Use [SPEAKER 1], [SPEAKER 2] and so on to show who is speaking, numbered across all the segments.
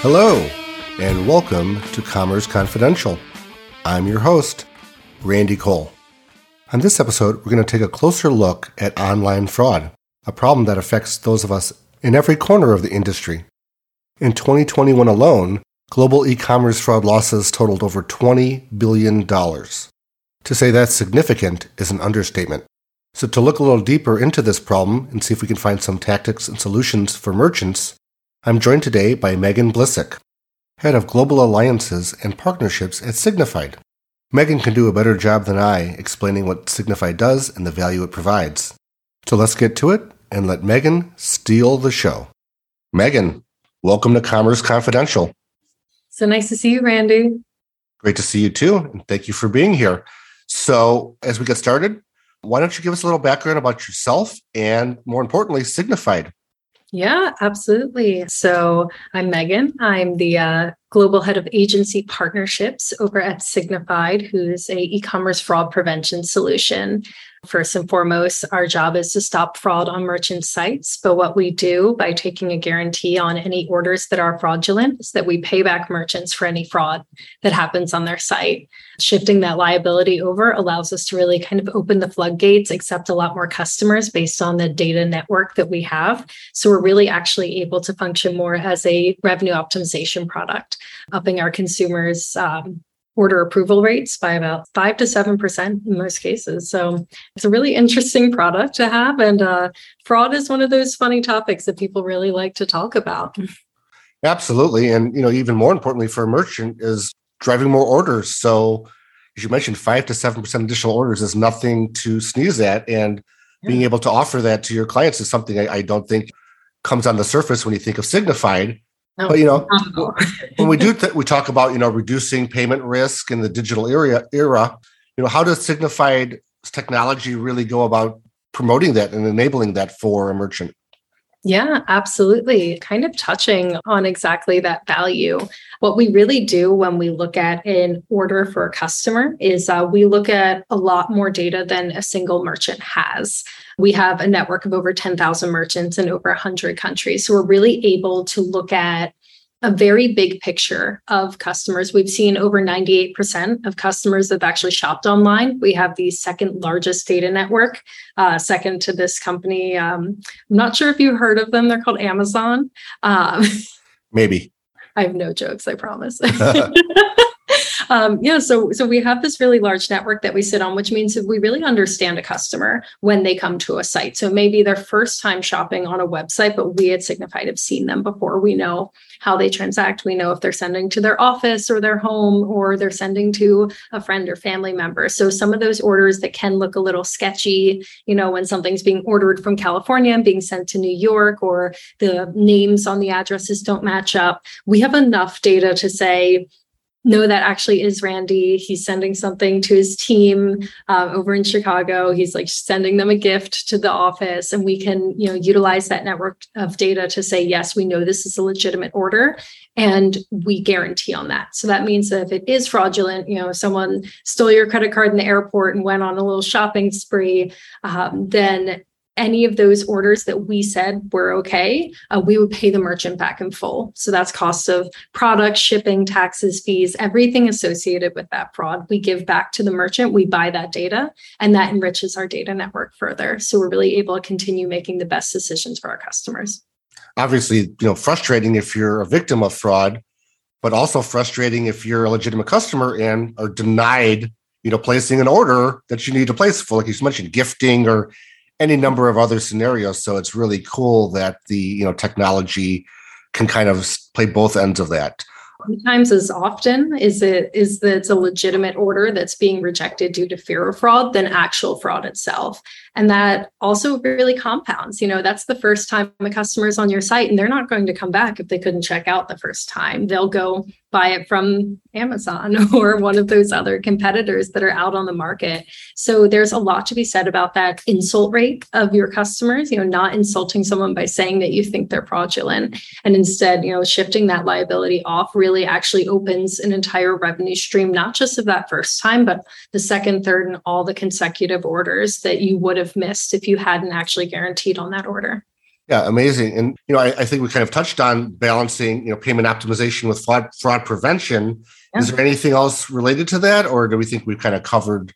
[SPEAKER 1] Hello, and welcome to Commerce Confidential. I'm your host, Randy Cole. On this episode, we're going to take a closer look at online fraud, a problem that affects those of us in every corner of the industry. In 2021 alone, global e commerce fraud losses totaled over $20 billion. To say that's significant is an understatement. So, to look a little deeper into this problem and see if we can find some tactics and solutions for merchants, I'm joined today by Megan Blissick, Head of Global Alliances and Partnerships at Signifyd. Megan can do a better job than I explaining what Signifyd does and the value it provides. So let's get to it and let Megan steal the show. Megan, welcome to Commerce Confidential.
[SPEAKER 2] So nice to see you, Randy.
[SPEAKER 1] Great to see you too, and thank you for being here. So, as we get started, why don't you give us a little background about yourself and, more importantly, Signifyd?
[SPEAKER 2] Yeah, absolutely. So I'm Megan. I'm the uh, global head of agency partnerships over at Signifyd, who's a e-commerce fraud prevention solution. First and foremost, our job is to stop fraud on merchant sites. But what we do by taking a guarantee on any orders that are fraudulent is that we pay back merchants for any fraud that happens on their site. Shifting that liability over allows us to really kind of open the floodgates, accept a lot more customers based on the data network that we have. So we're really actually able to function more as a revenue optimization product, upping our consumers' um, order approval rates by about five to seven percent in most cases. So it's a really interesting product to have, and uh, fraud is one of those funny topics that people really like to talk about.
[SPEAKER 1] Absolutely, and you know, even more importantly for a merchant is driving more orders. So, as you mentioned, five to seven percent additional orders is nothing to sneeze at, and yeah. being able to offer that to your clients is something I, I don't think comes on the surface when you think of Signifyd no, but you know, when we do th- we talk about you know reducing payment risk in the digital era era, you know, how does Signifyd technology really go about promoting that and enabling that for a merchant?
[SPEAKER 2] Yeah, absolutely. Kind of touching on exactly that value. What we really do when we look at an order for a customer is uh, we look at a lot more data than a single merchant has. We have a network of over 10,000 merchants in over 100 countries. So we're really able to look at a very big picture of customers. We've seen over 98% of customers that have actually shopped online. We have the second largest data network, uh, second to this company. Um, I'm not sure if you've heard of them. They're called Amazon. Um,
[SPEAKER 1] Maybe.
[SPEAKER 2] I have no jokes, I promise. um, yeah, so so we have this really large network that we sit on, which means we really understand a customer when they come to a site. So maybe their first time shopping on a website, but we at Signifyd have seen them before. We know how they transact. We know if they're sending to their office or their home or they're sending to a friend or family member. So some of those orders that can look a little sketchy, you know, when something's being ordered from California and being sent to New York or the names on the addresses don't match up, we have enough data to say, no, that actually is Randy. He's sending something to his team uh, over in Chicago. He's like sending them a gift to the office, and we can, you know, utilize that network of data to say, yes, we know this is a legitimate order, and we guarantee on that. So that means that if it is fraudulent, you know, someone stole your credit card in the airport and went on a little shopping spree, um, then any of those orders that we said were okay, uh, we would pay the merchant back in full. So that's cost of product, shipping, taxes, fees, everything associated with that fraud. We give back to the merchant, we buy that data, and that enriches our data network further. So we're really able to continue making the best decisions for our customers.
[SPEAKER 1] Obviously, you know, frustrating if you're a victim of fraud, but also frustrating if you're a legitimate customer and are denied, you know, placing an order that you need to place for, like you mentioned, gifting or any number of other scenarios. So it's really cool that the you know technology can kind of play both ends of that.
[SPEAKER 2] Sometimes as often is it is that it's a legitimate order that's being rejected due to fear of fraud than actual fraud itself. And that also really compounds. You know, that's the first time a customer is on your site and they're not going to come back if they couldn't check out the first time. They'll go buy it from Amazon or one of those other competitors that are out on the market. So there's a lot to be said about that insult rate of your customers, you know, not insulting someone by saying that you think they're fraudulent and instead, you know, shifting that liability off really actually opens an entire revenue stream, not just of that first time, but the second, third, and all the consecutive orders that you would have missed if you hadn't actually guaranteed on that order.
[SPEAKER 1] Yeah, amazing. And you know, I, I, think we kind of touched on balancing, you know, payment optimization with fraud fraud prevention. Yeah. Is there anything else related to that, or do we think we've kind of covered,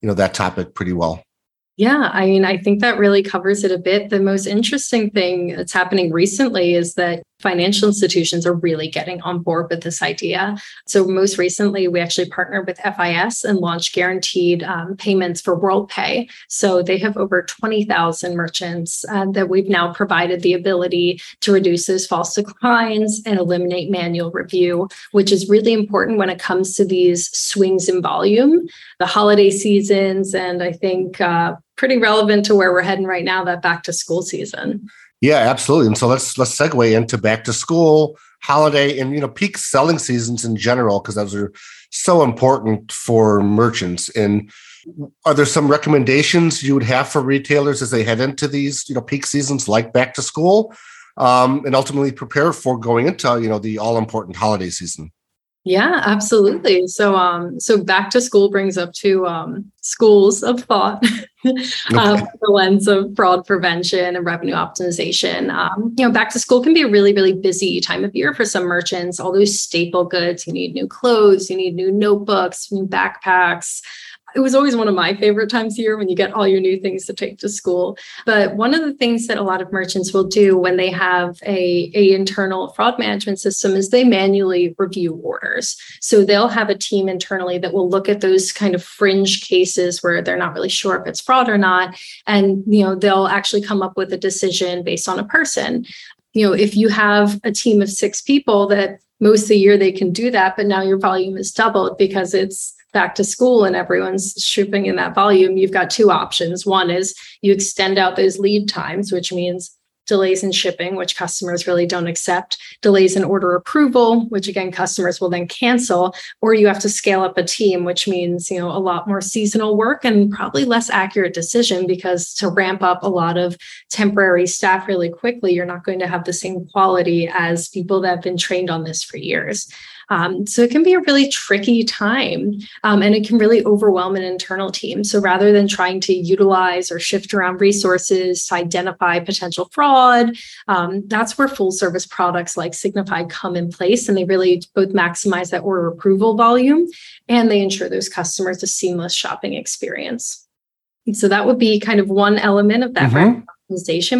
[SPEAKER 1] you know, that topic pretty well?
[SPEAKER 2] Yeah, I mean, I think that really covers it a bit. The most interesting thing that's happening recently is that financial institutions are really getting on board with this idea. So, most recently, we actually partnered with FIS and launched guaranteed um, payments for WorldPay. So, they have over 20,000 merchants uh, that we've now provided the ability to reduce those false declines and eliminate manual review, which is really important when it comes to these swings in volume, the holiday seasons, and I think uh, pretty relevant to where we're heading right now, that back to school season.
[SPEAKER 1] Yeah, absolutely. And so let's let's segue into back to school, holiday, and you know peak selling seasons in general because those are so important for merchants. And are there some recommendations you would have for retailers as they head into these you know peak seasons like back to school, um, and ultimately prepare for going into you know the all important holiday season?
[SPEAKER 2] Yeah, absolutely. So, um, so back to school brings up two um, schools of thought, um, the lens of fraud prevention and revenue optimization. Um, you know, back to school can be a really, really busy time of year for some merchants. All those staple goods, you need new clothes, you need new notebooks, new backpacks it was always one of my favorite times year when you get all your new things to take to school. But one of the things that a lot of merchants will do when they have a, a internal fraud management system is they manually review orders. So they'll have a team internally that will look at those kind of fringe cases where they're not really sure if it's fraud or not. And you know, they'll actually come up with a decision based on a person. You know, if you have a team of six people that most of the year they can do that, but now your volume is doubled because it's back to school and everyone's shipping in that volume, you've got two options. One is you extend out those lead times, which means delays in shipping, which customers really don't accept, delays in order approval, which again customers will then cancel, or you have to scale up a team, which means you know a lot more seasonal work and probably less accurate decision because to ramp up a lot of temporary staff really quickly, you're not going to have the same quality as people that have been trained on this for years. Um, so it can be a really tricky time um, and it can really overwhelm an internal team. So rather than trying to utilize or shift around resources to identify potential fraud, um, that's where full service products like Signify come in place. And they really both maximize that order approval volume and they ensure those customers a seamless shopping experience. So that would be kind of one element of that mm-hmm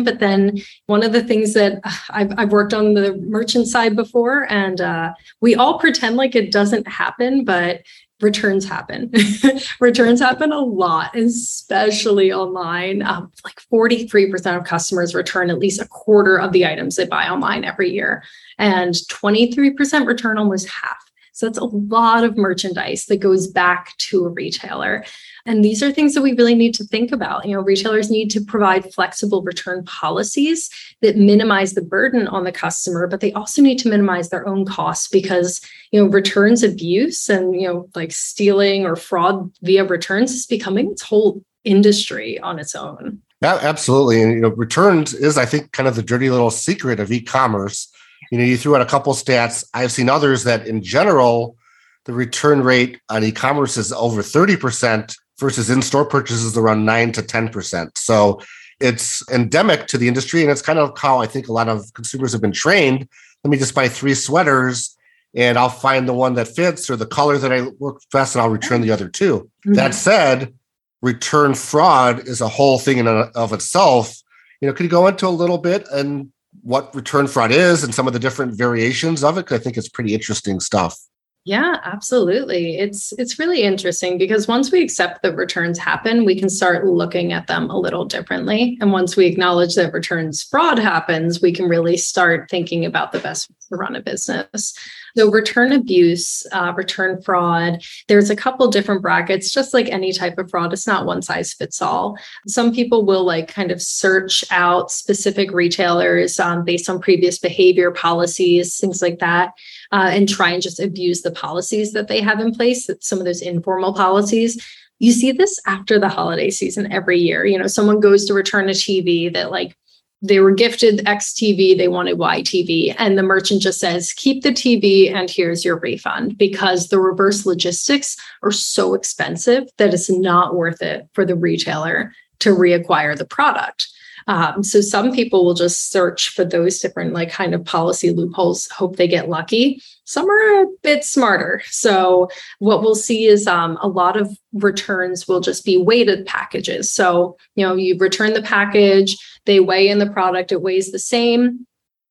[SPEAKER 2] But then one of the things that I've, I've worked on the merchant side before, and uh, we all pretend like it doesn't happen, but returns happen. returns happen a lot, especially online. Um, like 43% of customers return at least a quarter of the items they buy online every year, and 23% return almost half. So that's a lot of merchandise that goes back to a retailer. And these are things that we really need to think about. You know, retailers need to provide flexible return policies that minimize the burden on the customer, but they also need to minimize their own costs because, you know, returns abuse and, you know, like stealing or fraud via returns is becoming its whole industry on its own.
[SPEAKER 1] Absolutely. And you know, returns is, I think, kind of the dirty little secret of e-commerce. You know, you threw out a couple stats. I've seen others that in general, the return rate on e-commerce is over 30% versus in-store purchases around 9 to 10%. So it's endemic to the industry and it's kind of how I think a lot of consumers have been trained. Let me just buy three sweaters and I'll find the one that fits or the color that I work best and I'll return the other 2 mm-hmm. That said, return fraud is a whole thing in and of itself. You know, could you go into a little bit and what return fraud is and some of the different variations of it? I think it's pretty interesting stuff.
[SPEAKER 2] Yeah, absolutely. It's it's really interesting because once we accept that returns happen, we can start looking at them a little differently. And once we acknowledge that returns fraud happens, we can really start thinking about the best to run a business. So return abuse, uh, return fraud, there's a couple different brackets, just like any type of fraud. It's not one size fits all. Some people will like kind of search out specific retailers um, based on previous behavior policies, things like that uh, and try and just abuse the policies that they have in place, some of those informal policies. You see this after the holiday season every year. You know, someone goes to return a TV that like they were gifted X TV, they wanted Y TV, and the merchant just says, keep the TV and here's your refund because the reverse logistics are so expensive that it's not worth it for the retailer to reacquire the product. Um, so some people will just search for those different like kind of policy loopholes, hope they get lucky. Some are a bit smarter. So what we'll see is um, a lot of returns will just be weighted packages. So you know you return the package, they weigh in the product, it weighs the same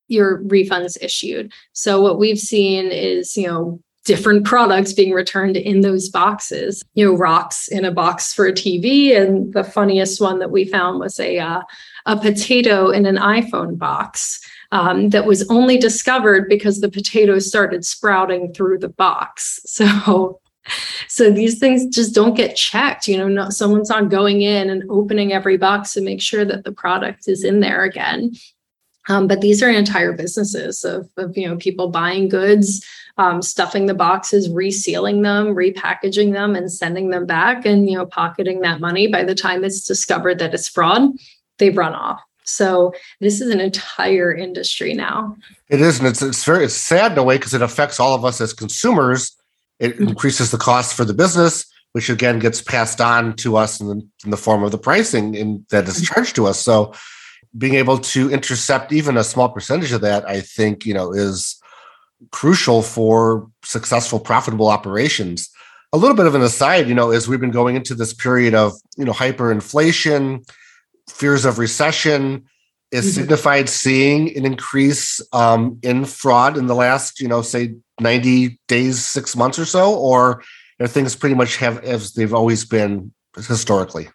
[SPEAKER 2] your refunds issued. So what we've seen is, you know, different products being returned in those boxes. You know, rocks in a box for a TV, and the funniest one that we found was a uh, a potato in an iPhone box um, that was only discovered because the potatoes started sprouting through the box. So. So these things just don't get checked. You know, not, someone's not going in and opening every box to make sure that the product is in there again. Um, but these are entire businesses of, of you know people buying goods um, stuffing the boxes, resealing them, repackaging them, and sending them back, and you know, pocketing that money. By the time it's discovered that it's fraud, they've run off. So this is an entire industry now.
[SPEAKER 1] It is, and it's it's very it's sad in a way because it affects all of us as consumers. It mm-hmm. increases the cost for the business, which again gets passed on to us in the, in the form of the pricing in, that is mm-hmm. charged to us. So being able to intercept even a small percentage of that, I think, you know, is crucial for successful, profitable operations. A little bit of an aside, you know, as we've been going into this period of, you know, hyperinflation, fears of recession, is mm-hmm. Signifyd seeing an increase um, in fraud in the last, you know, say 90 days, six months or so, or are things pretty much have as they've always been historically?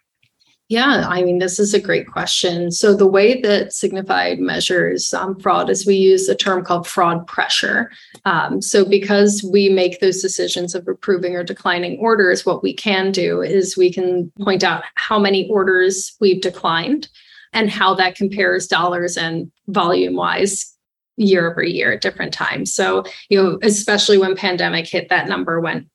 [SPEAKER 2] Yeah, I mean, this is a great question. So, the way that Signifyd measures um, fraud is we use a term called fraud pressure. Um, so, because we make those decisions of approving or declining orders, what we can do is we can point out how many orders we've declined and how that compares dollars and volume wise year over year at different times. So, you know, especially when pandemic hit, that number went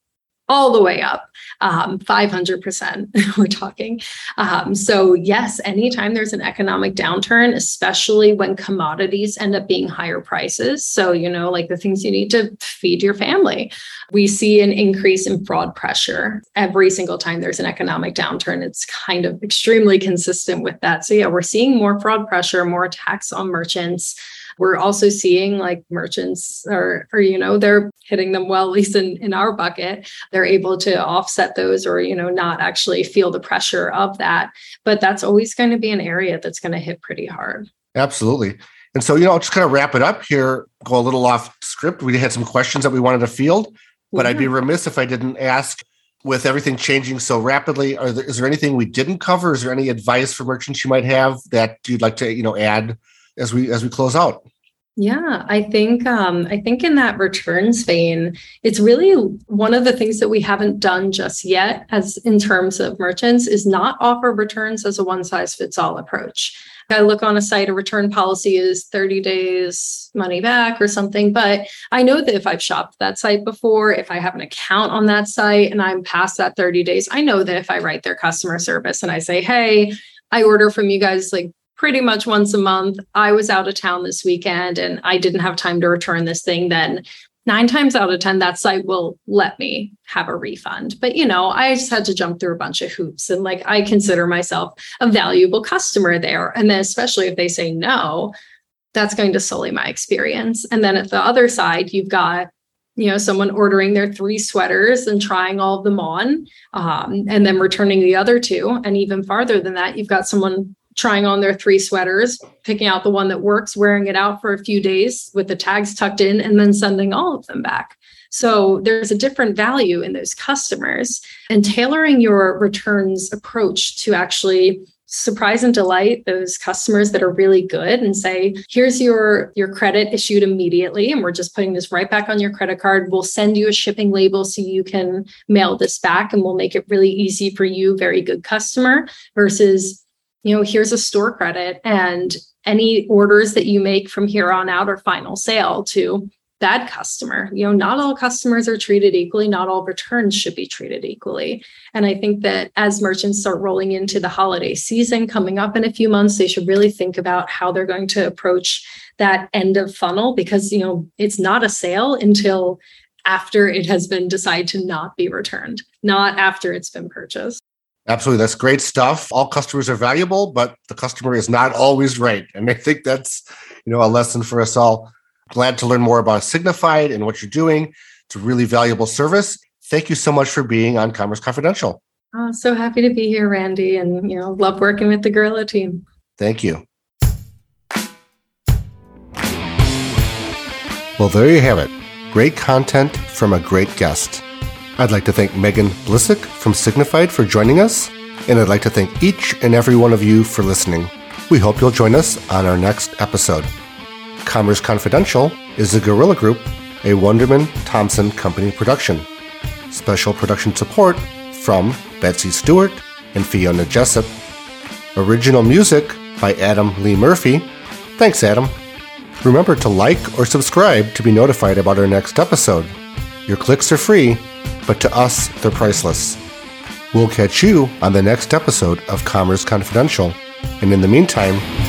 [SPEAKER 2] all the way up. Um, 500% we're talking. Um, so yes anytime there's an economic downturn especially when commodities end up being higher prices so you know like the things you need to feed your family. We see an increase in fraud pressure every single time there's an economic downturn. It's kind of extremely consistent with that. So yeah we're seeing more fraud pressure more attacks on merchants. We're also seeing like merchants or, or you know, they're hitting them well, at least in, in our bucket. They're able to offset those or, you know, not actually feel the pressure of that. But that's always going to be an area that's going to hit pretty hard.
[SPEAKER 1] Absolutely. And so, you know, I'll just kind of wrap it up here, go a little off script. We had some questions that we wanted to field, but yeah. I'd be remiss if I didn't ask with everything changing so rapidly, there, is there anything we didn't cover? Is there any advice for merchants you might have that you'd like to, you know, add as we as we close out?
[SPEAKER 2] Yeah, I think um, I think in that returns vein, it's really one of the things that we haven't done just yet, as in terms of merchants, is not offer returns as a one size fits all approach. I look on a site, a return policy is 30 days money back or something. But I know that if I've shopped that site before, if I have an account on that site and I'm past that 30 days, I know that if I write their customer service and I say, hey, I order from you guys like pretty much once a month. I was out of town this weekend and I didn't have time to return this thing, then nine times out of 10, that site will let me have a refund. But, you know, I just had to jump through a bunch of hoops. And like, I consider myself a valuable customer there. And then, especially if they say no, that's going to sully my experience. And then at the other side, you've got you know someone ordering their three sweaters and trying all of them on um, and then returning the other two and even farther than that you've got someone trying on their three sweaters, picking out the one that works, wearing it out for a few days with the tags tucked in, and then sending all of them back. So there's a different value in those customers and tailoring your returns approach to actually surprise and delight those customers that are really good and say here's your your credit issued immediately and we're just putting this right back on your credit card we'll send you a shipping label so you can mail this back and we'll make it really easy for you very good customer versus you know, here's a store credit and any orders that you make from here on out are final sale to that customer. You know, not all customers are treated equally, not all returns should be treated equally. And I think that as merchants start rolling into the holiday season coming up in a few months, they should really think about how they're going to approach that end of funnel because, you know, it's not a sale until after it has been decided to not be returned, not after it's been purchased.
[SPEAKER 1] Absolutely. That's great stuff. All customers are valuable, but the customer is not always right. And I think that's, you know, a lesson for us all. Glad to learn more about Signifyd and what you're doing. It's a really valuable service. Thank you so much for being on Commerce Confidential.
[SPEAKER 2] Oh, so happy to be here, Randy, and you know, love working with the Gorilla team.
[SPEAKER 1] Thank you. Well, there you have it. Great content from a great guest. I'd like to thank Megan Blissick from Signifyd for joining us, and I'd like to thank each and every one of you for listening. We hope you'll join us on our next episode. Commerce Confidential is a Gorilla Group, a Wunderman Thompson Company production. Special production support from Betsy Stewart and Fiona Jessup. Original music by Adam Lee Murphy. Thanks, Adam. Remember to like or subscribe to be notified about our next episode. Your clicks are free but to us, they're priceless. We'll catch you on the next episode of Commerce Confidential. And in the meantime.